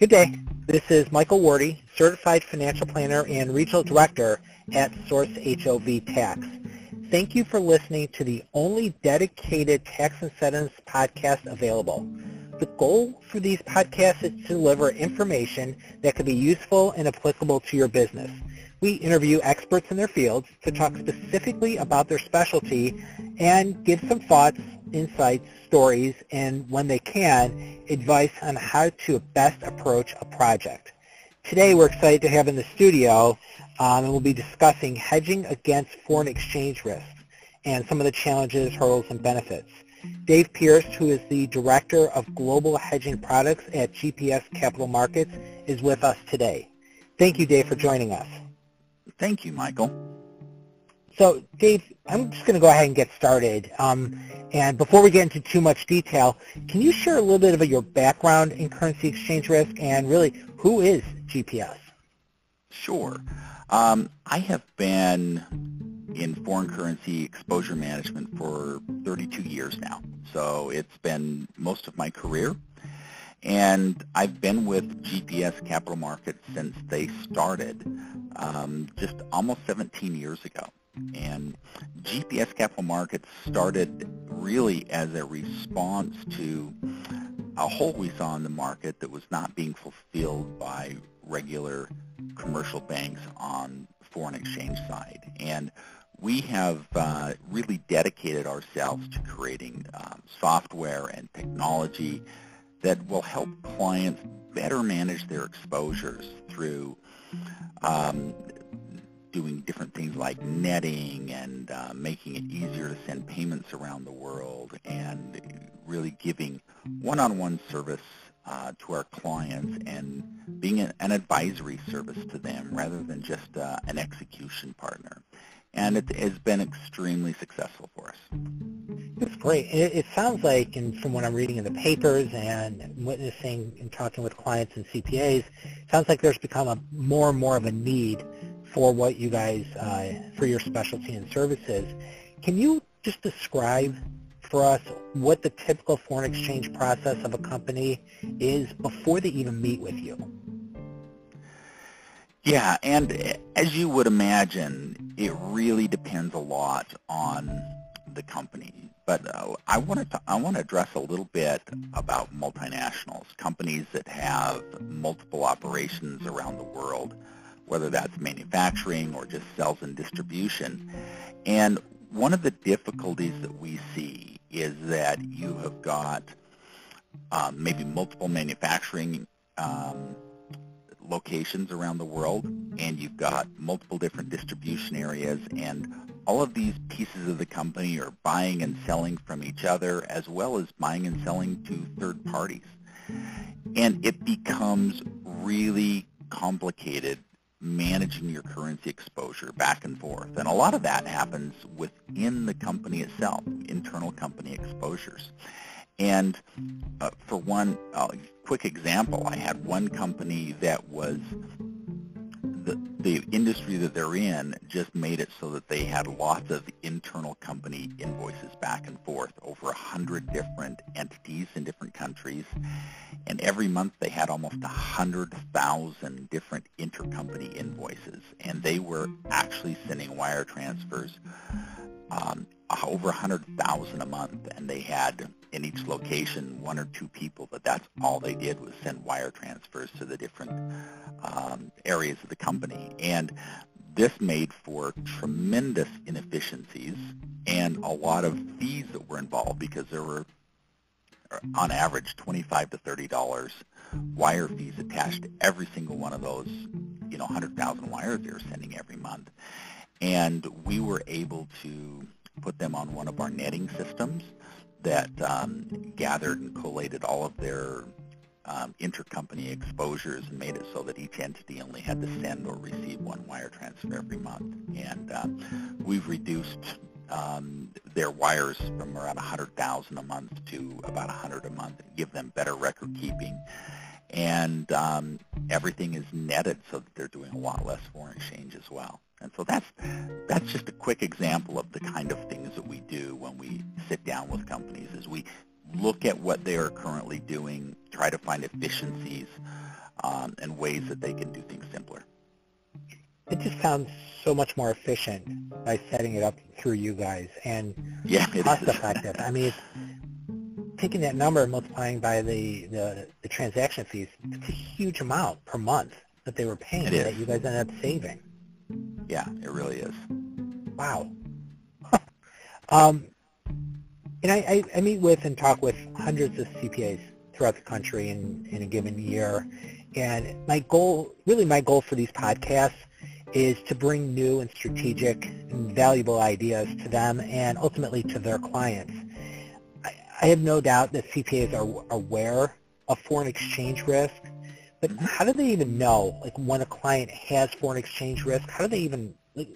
Good day. This is Michael Wardy, Certified Financial Planner and Regional Director at Source HOV Tax. Thank you for listening to the only dedicated tax incentives podcast available. The goal for these podcasts is to deliver information that can be useful and applicable to your business. We interview experts in their fields to talk specifically about their specialty and give some thoughts, insights, stories, and when they can, advice on how to best approach a project. Today we're excited to have in the studio um, and we'll be discussing hedging against foreign exchange risks and some of the challenges, hurdles, and benefits. Dave Pierce, who is the Director of Global Hedging Products at GPS Capital Markets, is with us today. Thank you, Dave, for joining us. Thank you, Michael. So, Dave, I'm just going to go ahead and get started. Um, and before we get into too much detail, can you share a little bit of your background in currency exchange risk and really who is GPS? Sure. Um, I have been in foreign currency exposure management for 32 years now. So it's been most of my career. And I've been with GPS Capital Markets since they started um, just almost 17 years ago. And GPS Capital Markets started really as a response to a hole we saw in the market that was not being fulfilled by regular commercial banks on foreign exchange side. And we have uh, really dedicated ourselves to creating um, software and technology that will help clients better manage their exposures through um, doing different things like netting and uh, making it easier to send payments around the world and really giving one-on-one service uh, to our clients and being an, an, advisory service to them rather than just uh, an execution partner. And it has been extremely successful for us. That's great. It, it sounds like, and from what I'm reading in the papers and witnessing and talking with clients and CPAs, it sounds like there's become a more and more of a need for what you guys, uh, for your specialty and services. Can you just describe for us what the typical foreign exchange process of a company is before they even meet with you? Yeah, and as you would imagine, it really depends a lot on the company. But uh, I want to I want to address a little bit about multinationals, companies that have multiple operations around the world whether that's manufacturing or just sales and distribution. And one of the difficulties that we see is that you have got um, maybe multiple manufacturing um, locations around the world, and you've got multiple different distribution areas, and all of these pieces of the company are buying and selling from each other, as well as buying and selling to third parties. And it becomes really complicated managing your currency exposure back and forth. And a lot of that happens within the company itself, internal company exposures. And uh, for one uh, quick example, I had one company that was the, industry that they're in just made it so that they had lots of internal company invoices back and forth over a hundred different entities in different countries. And every month they had almost a hundred thousand different intercompany invoices. And they were actually sending wire transfers um, over a hundred thousand a month. And they had in each location one or two people, but that's all they did was send wire transfers to the different um, areas of the company. And this made for tremendous inefficiencies and a lot of fees that were involved because there were on average 25 to 30 dollars wire fees attached to every single one of those you know 100,000 wires they were sending every month and we were able to put them on one of our netting systems that um, gathered and collated all of their um, intercompany exposures and made it so that each entity only had to send or receive one wire transfer every month. And uh, we've reduced um, their wires from around 100,000 a month to about 100 a month, and give them better record keeping. And um, everything is netted so that they're doing a lot less foreign exchange as well. And so that's that's just a quick example of the kind of things that we do when we sit down with companies is we look at what they are currently doing, try to find efficiencies, um, and ways that they can do things simpler. It just sounds so much more efficient by setting it up through you guys and yeah, cost effective. I mean, taking that number and multiplying by the, the, the transaction fees, it's a huge amount per month that they were paying that you guys ended up saving. Yeah, it really is. Wow. um, and I, I, I, meet with and talk with hundreds of CPAs throughout the country in, in a given year. And my goal, really my goal for these podcasts is to bring new and strategic and valuable ideas to them and ultimately to their clients. I, I have no doubt that CPAs are aware of foreign exchange risk, but how do they even know, like, when a client has foreign exchange risk? How do they even, like,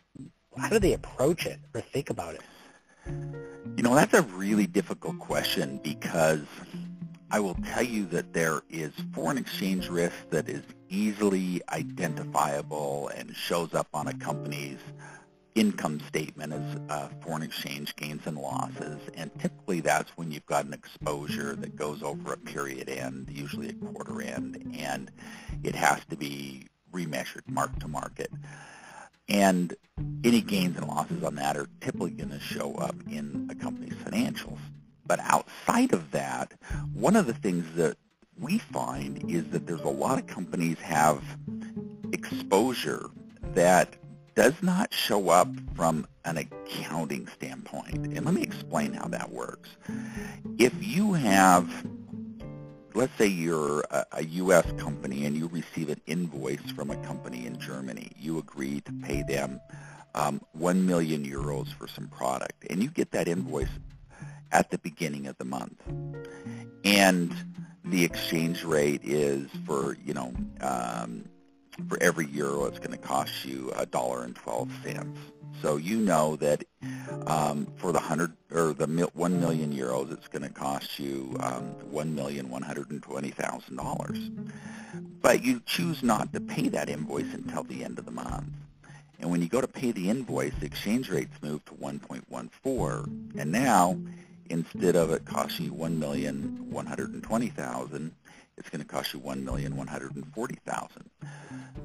how do they approach it or think about it? You know, that's a really difficult question because I will tell you that there is foreign exchange risk that is easily identifiable and shows up on a company's income statement is uh, foreign exchange gains and losses. And typically that's when you've got an exposure that goes over a period end, usually a quarter end, and it has to be remeasured mark to market. And any gains and losses on that are typically going to show up in a company's financials. But outside of that, one of the things that we find is that there's a lot of companies have exposure that does not show up from an accounting standpoint. And let me explain how that works. If you have, let's say you're a, a, U.S. company and you receive an invoice from a company in Germany. You agree to pay them um, 1 million euros for some product. And you get that invoice at the beginning of the month. And the exchange rate is for, you know, um, for every euro, it's going to cost you a dollar and twelve cents. So you know that um, for the hundred or the mil, one million euros, it's going to cost you um, one million one hundred and twenty thousand dollars. But you choose not to pay that invoice until the end of the month. And when you go to pay the invoice, the exchange rates move to 1.14. And now, instead of it costing you 1,120,000, it's going to cost you one million one hundred and forty thousand.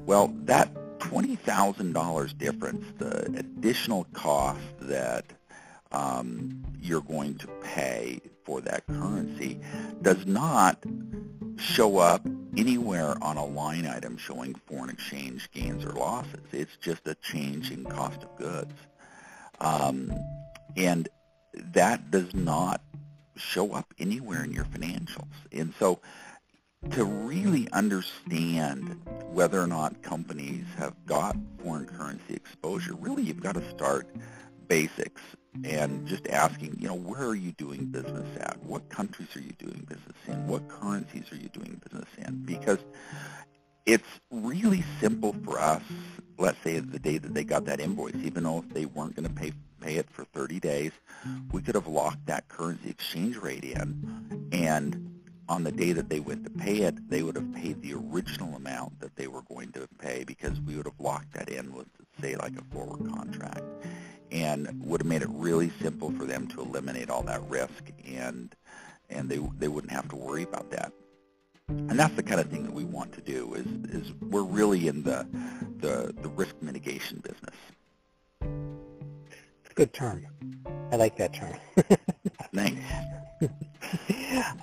Well, that twenty thousand dollars difference, the additional cost that um, you're going to pay for that currency, does not show up anywhere on a line item showing foreign exchange gains or losses. It's just a change in cost of goods. Um, and that does not show up anywhere in your financials. And so to really understand whether or not companies have got foreign currency exposure, really you've got to start basics and just asking, you know, where are you doing business at? What countries are you doing business in? What currencies are you doing business in? Because it's really simple for us, let's say the day that they got that invoice, even though if they weren't going to pay pay it for 30 days, we could have locked that currency exchange rate in. And on the day that they went to pay it, they would have paid the original amount that they were going to pay because we would have locked that in with, say, like a forward contract. And would have made it really simple for them to eliminate all that risk and and they they wouldn't have to worry about that. And that's the kind of thing that we want to do is is we're really in the the, the risk mitigation business It's a good term. I like that term. Thanks.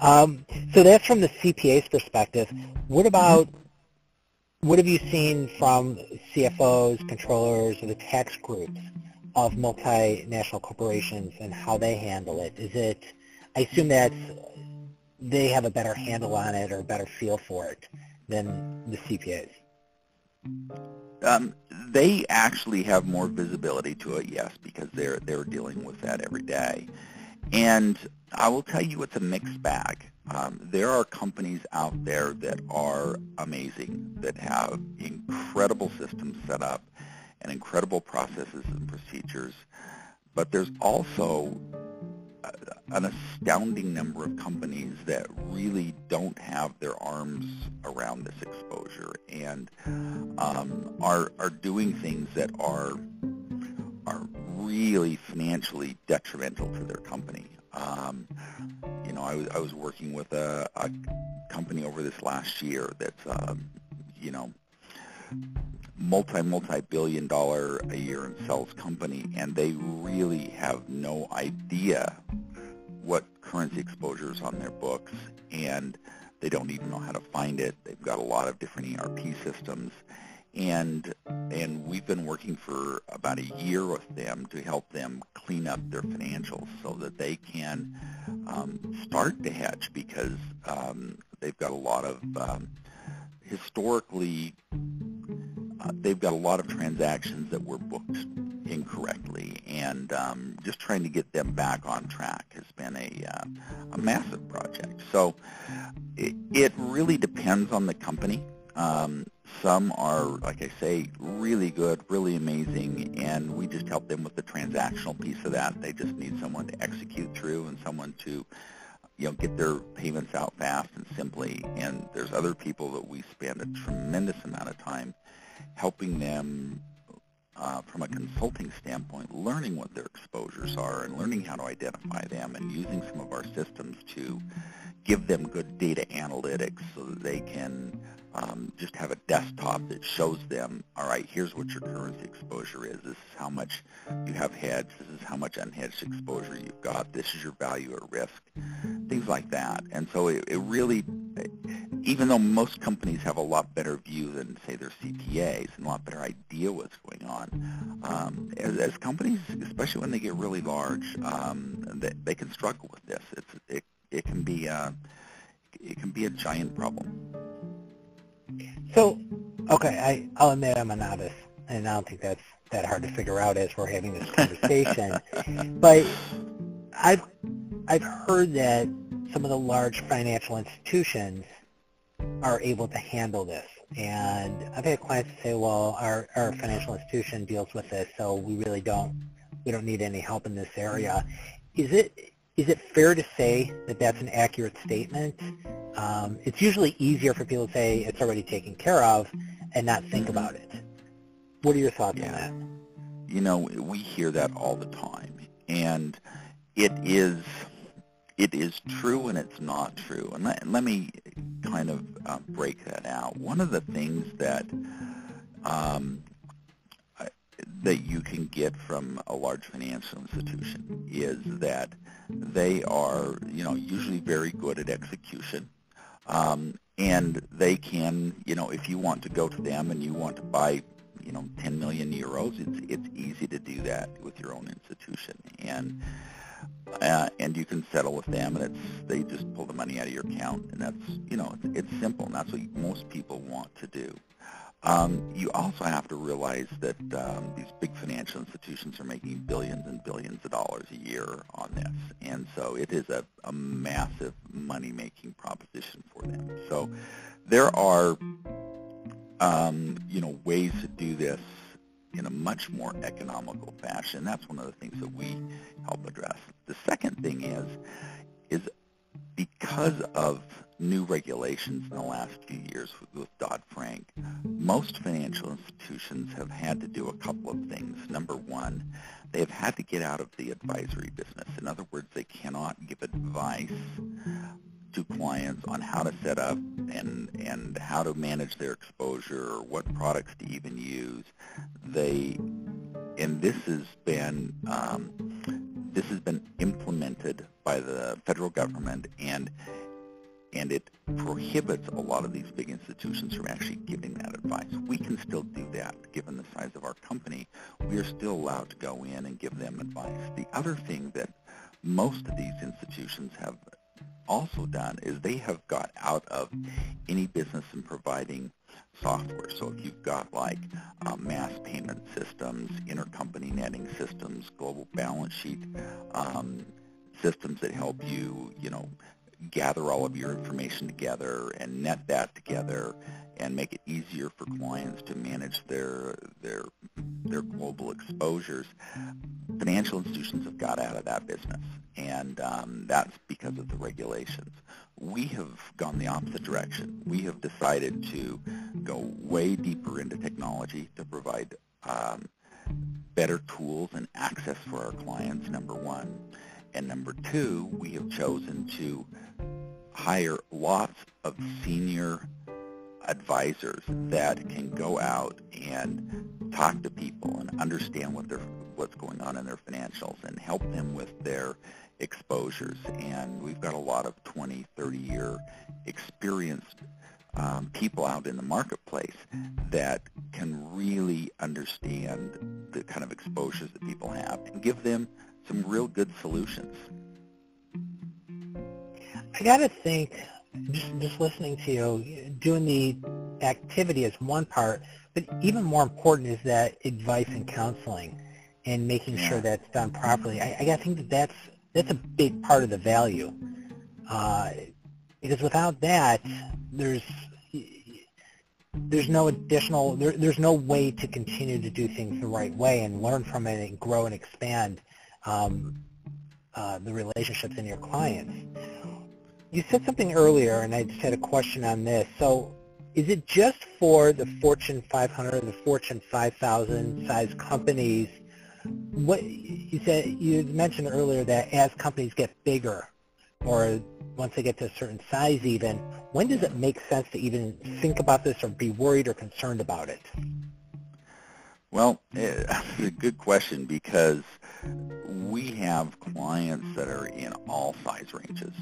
um, so that's from the CPA's perspective. What about what have you seen from CFOs, controllers, or the tax groups of multinational corporations and how they handle it? Is it? I assume that they have a better handle on it or a better feel for it than the CPAs. Um, they actually have more visibility to it, yes, because they're they're dealing with that every day. And I will tell you, it's a mixed bag. Um, there are companies out there that are amazing, that have incredible systems set up and incredible processes and procedures. But there's also an astounding number of companies that really don't have their arms around this exposure and um, are are doing things that are are really financially detrimental to their company. Um, you know, I was I was working with a, a company over this last year that's um, you know, multi multi billion dollar a year in sales company and they really have no idea what currency exposure is on their books and they don't even know how to find it. They've got a lot of different ERP systems and and we've been working for about a year with them to help them clean up their financials so that they can um, start to hedge because um, they've got a lot of um, historically uh, they've got a lot of transactions that were booked incorrectly, and um, just trying to get them back on track has been a, uh, a massive project. So it, it, really depends on the company. Um, some are, like I say, really good, really amazing, and we just help them with the transactional piece of that. They just need someone to execute through and someone to you know, get their payments out fast and simply. And there's other people that we spend a tremendous amount of time helping them uh, from a consulting standpoint, learning what their exposures are and learning how to identify them and using some of our systems to give them good data analytics so that they can um, just have a desktop that shows them, all right, here's what your currency exposure is. This is how much you have hedged. This is how much unhedged exposure you've got. This is your value at risk, things like that. And so it, it really, even though most companies have a lot better view than, say, their CPAs and a lot better idea what's going on, um, as, as, companies, especially when they get really large, um, they, they, can struggle with this. It's, it, it can be uh, it can be a giant problem. So, okay, I, I'll admit I'm a novice, and I don't think that's that hard to figure out as we're having this conversation. but I've I've heard that some of the large financial institutions are able to handle this. And I've had clients say, well, our, our financial institution deals with this, so we really don't we don't need any help in this area. Is it is it fair to say that that's an accurate statement? Um, it's usually easier for people to say it's already taken care of and not think about it. What are your thoughts yeah. on that? You know, we hear that all the time, and it is it is true and it's not true. And let, let me kind of uh, break that out. One of the things that um, that you can get from a large financial institution is that they are, you know, usually very good at execution. Um, and they can, you know, if you want to go to them and you want to buy, you know, 10 million euros, it's it's easy to do that with your own institution, and uh, and you can settle with them, and it's they just pull the money out of your account, and that's you know it's, it's simple, and that's what most people want to do. Um, you also have to realize that um, these big financial institutions are making billions and billions of dollars a year on this, and so it is a, a massive money-making proposition for them. So there are, um, you know, ways to do this in a much more economical fashion. That's one of the things that we help address. The second thing is, is because of new regulations in the last few years with, Dodd-Frank, most financial institutions have had to do a couple of things. Number one, they have had to get out of the advisory business. In other words, they cannot give advice to clients on how to set up and and how to manage their exposure or what products to even use. They and this has been um, this has been implemented by the federal government and and it prohibits a lot of these big institutions from actually giving that advice. We can still do that given the size of our company. We are still allowed to go in and give them advice. The other thing that most of these institutions have also done is they have got out of any business in providing software. So if you've got like uh, mass payment systems, intercompany netting systems, global balance sheet um, systems that help you, you know, gather all of your information together and net that together and make it easier for clients to manage their their their global exposures. Financial institutions have got out of that business, and um, that's because of the regulations. We have gone the opposite direction. We have decided to go way deeper into technology to provide um, better tools and access for our clients, number one. And number two, we have chosen to hire lots of senior advisors that can go out and talk to people and understand what what's going on in their financials and help them with their exposures. And we've got a lot of 20, 30 year experienced um, people out in the marketplace that can really understand the kind of exposures that people have and give them some real good solutions. I got to think, just, just listening to you, doing the activity is one part, but even more important is that advice and counseling and making sure that's done properly. I, I think that that's, that's a big part of the value. Uh, because without that, there's there's no additional there, there's no way to continue to do things the right way and learn from it and grow and expand um, uh, the relationships in your clients. You said something earlier, and I just had a question on this. So, is it just for the Fortune 500 or the Fortune 5000 size companies? What you said you mentioned earlier that as companies get bigger, or once they get to a certain size even, when does it make sense to even think about this or be worried or concerned about it? Well, it's a good question because we have clients that are in all size ranges,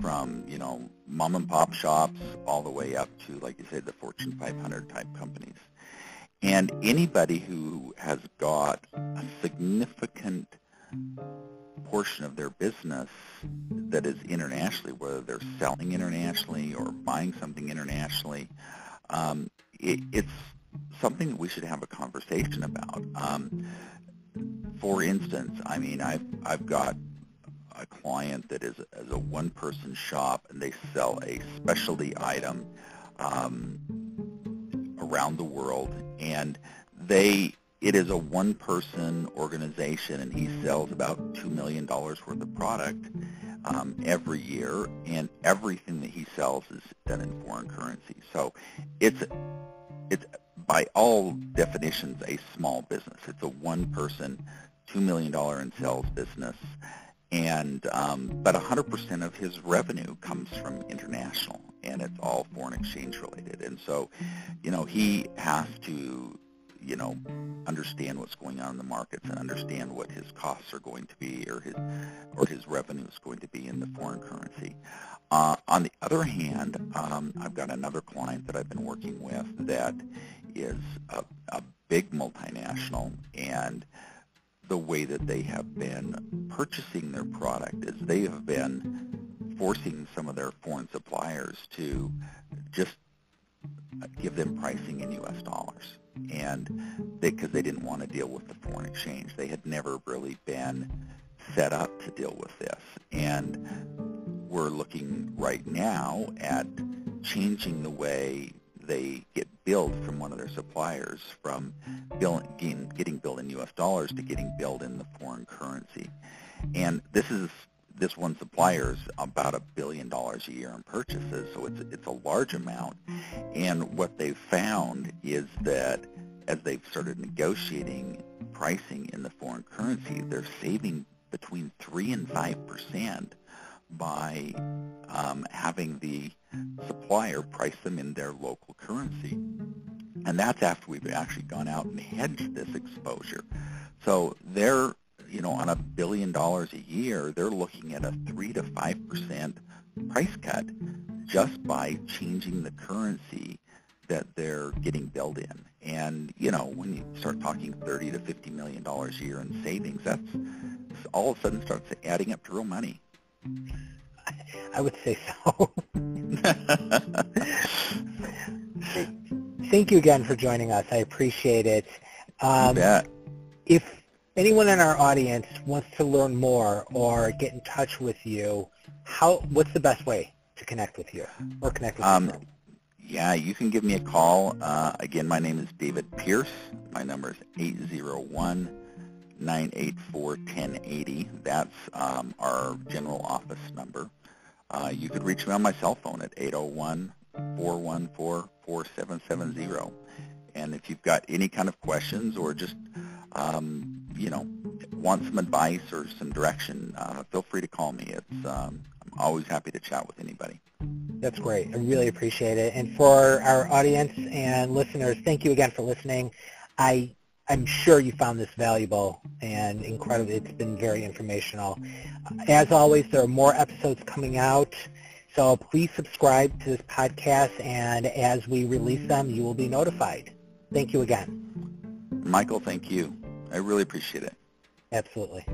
from you know mom and pop shops all the way up to, like you said, the Fortune 500 type companies. And anybody who has got a significant portion of their business that is internationally, whether they're selling internationally or buying something internationally, um, it, it's something that we should have a conversation about. Um, for instance, I mean, I've, I've got a client that is, is a one-person shop and they sell a specialty item um, around the world and they it is a one-person organization, and he sells about $2 million worth of product um, every year, and everything that he sells is done in foreign currency. So it's, it's by all definitions a small business. It's a one-person, $2 million in sales business, and um, but 100% of his revenue comes from international, and it's all foreign exchange related. And so, you know, he has to you know, understand what's going on in the markets and understand what his costs are going to be or his or his revenue is going to be in the foreign currency. Uh, on the other hand, um, I've got another client that I've been working with that is a, a big multinational, and the way that they have been purchasing their product is they have been forcing some of their foreign suppliers to just give them pricing in U.S. dollars and because they, they didn't want to deal with the foreign exchange. They had never really been set up to deal with this. And we're looking right now at changing the way they get billed from one of their suppliers from getting, getting billed in U.S. dollars to getting billed in the foreign currency. And this is this one supplier is about a billion dollars a year in purchases, so it's it's a large amount. And what they've found is that as they've started negotiating pricing in the foreign currency, they're saving between three and five percent by um, having the supplier price them in their local currency. And that's after we've actually gone out and hedged this exposure. So they're you know, on a billion dollars a year, they're looking at a 3 to 5% price cut just by changing the currency that they're getting billed in. And, you know, when you start talking 30 to 50 million dollars a year in savings, that's all of a sudden starts adding up to real money. I would say so. Thank you again for joining us. I appreciate it. Um. If anyone in our audience wants to learn more or get in touch with you, how what's the best way to connect with you or connect with um, you? Yeah, you can give me a call. Uh, again, my name is David Pierce. My number is 801-984-1080. That's um, our general office number. Uh, you could reach me on my cell phone at 801-414-4770. And if you've got any kind of questions or just um, you know, want some advice or some direction, uh, feel free to call me. It's um, I'm always happy to chat with anybody. That's great. I really appreciate it. And for our audience and listeners, thank you again for listening. I I'm sure you found this valuable and incredible. It's been very informational. As always, there are more episodes coming out, so please subscribe to this podcast, and as we release them, you will be notified. Thank you again. Michael, thank you. I really appreciate it. Absolutely.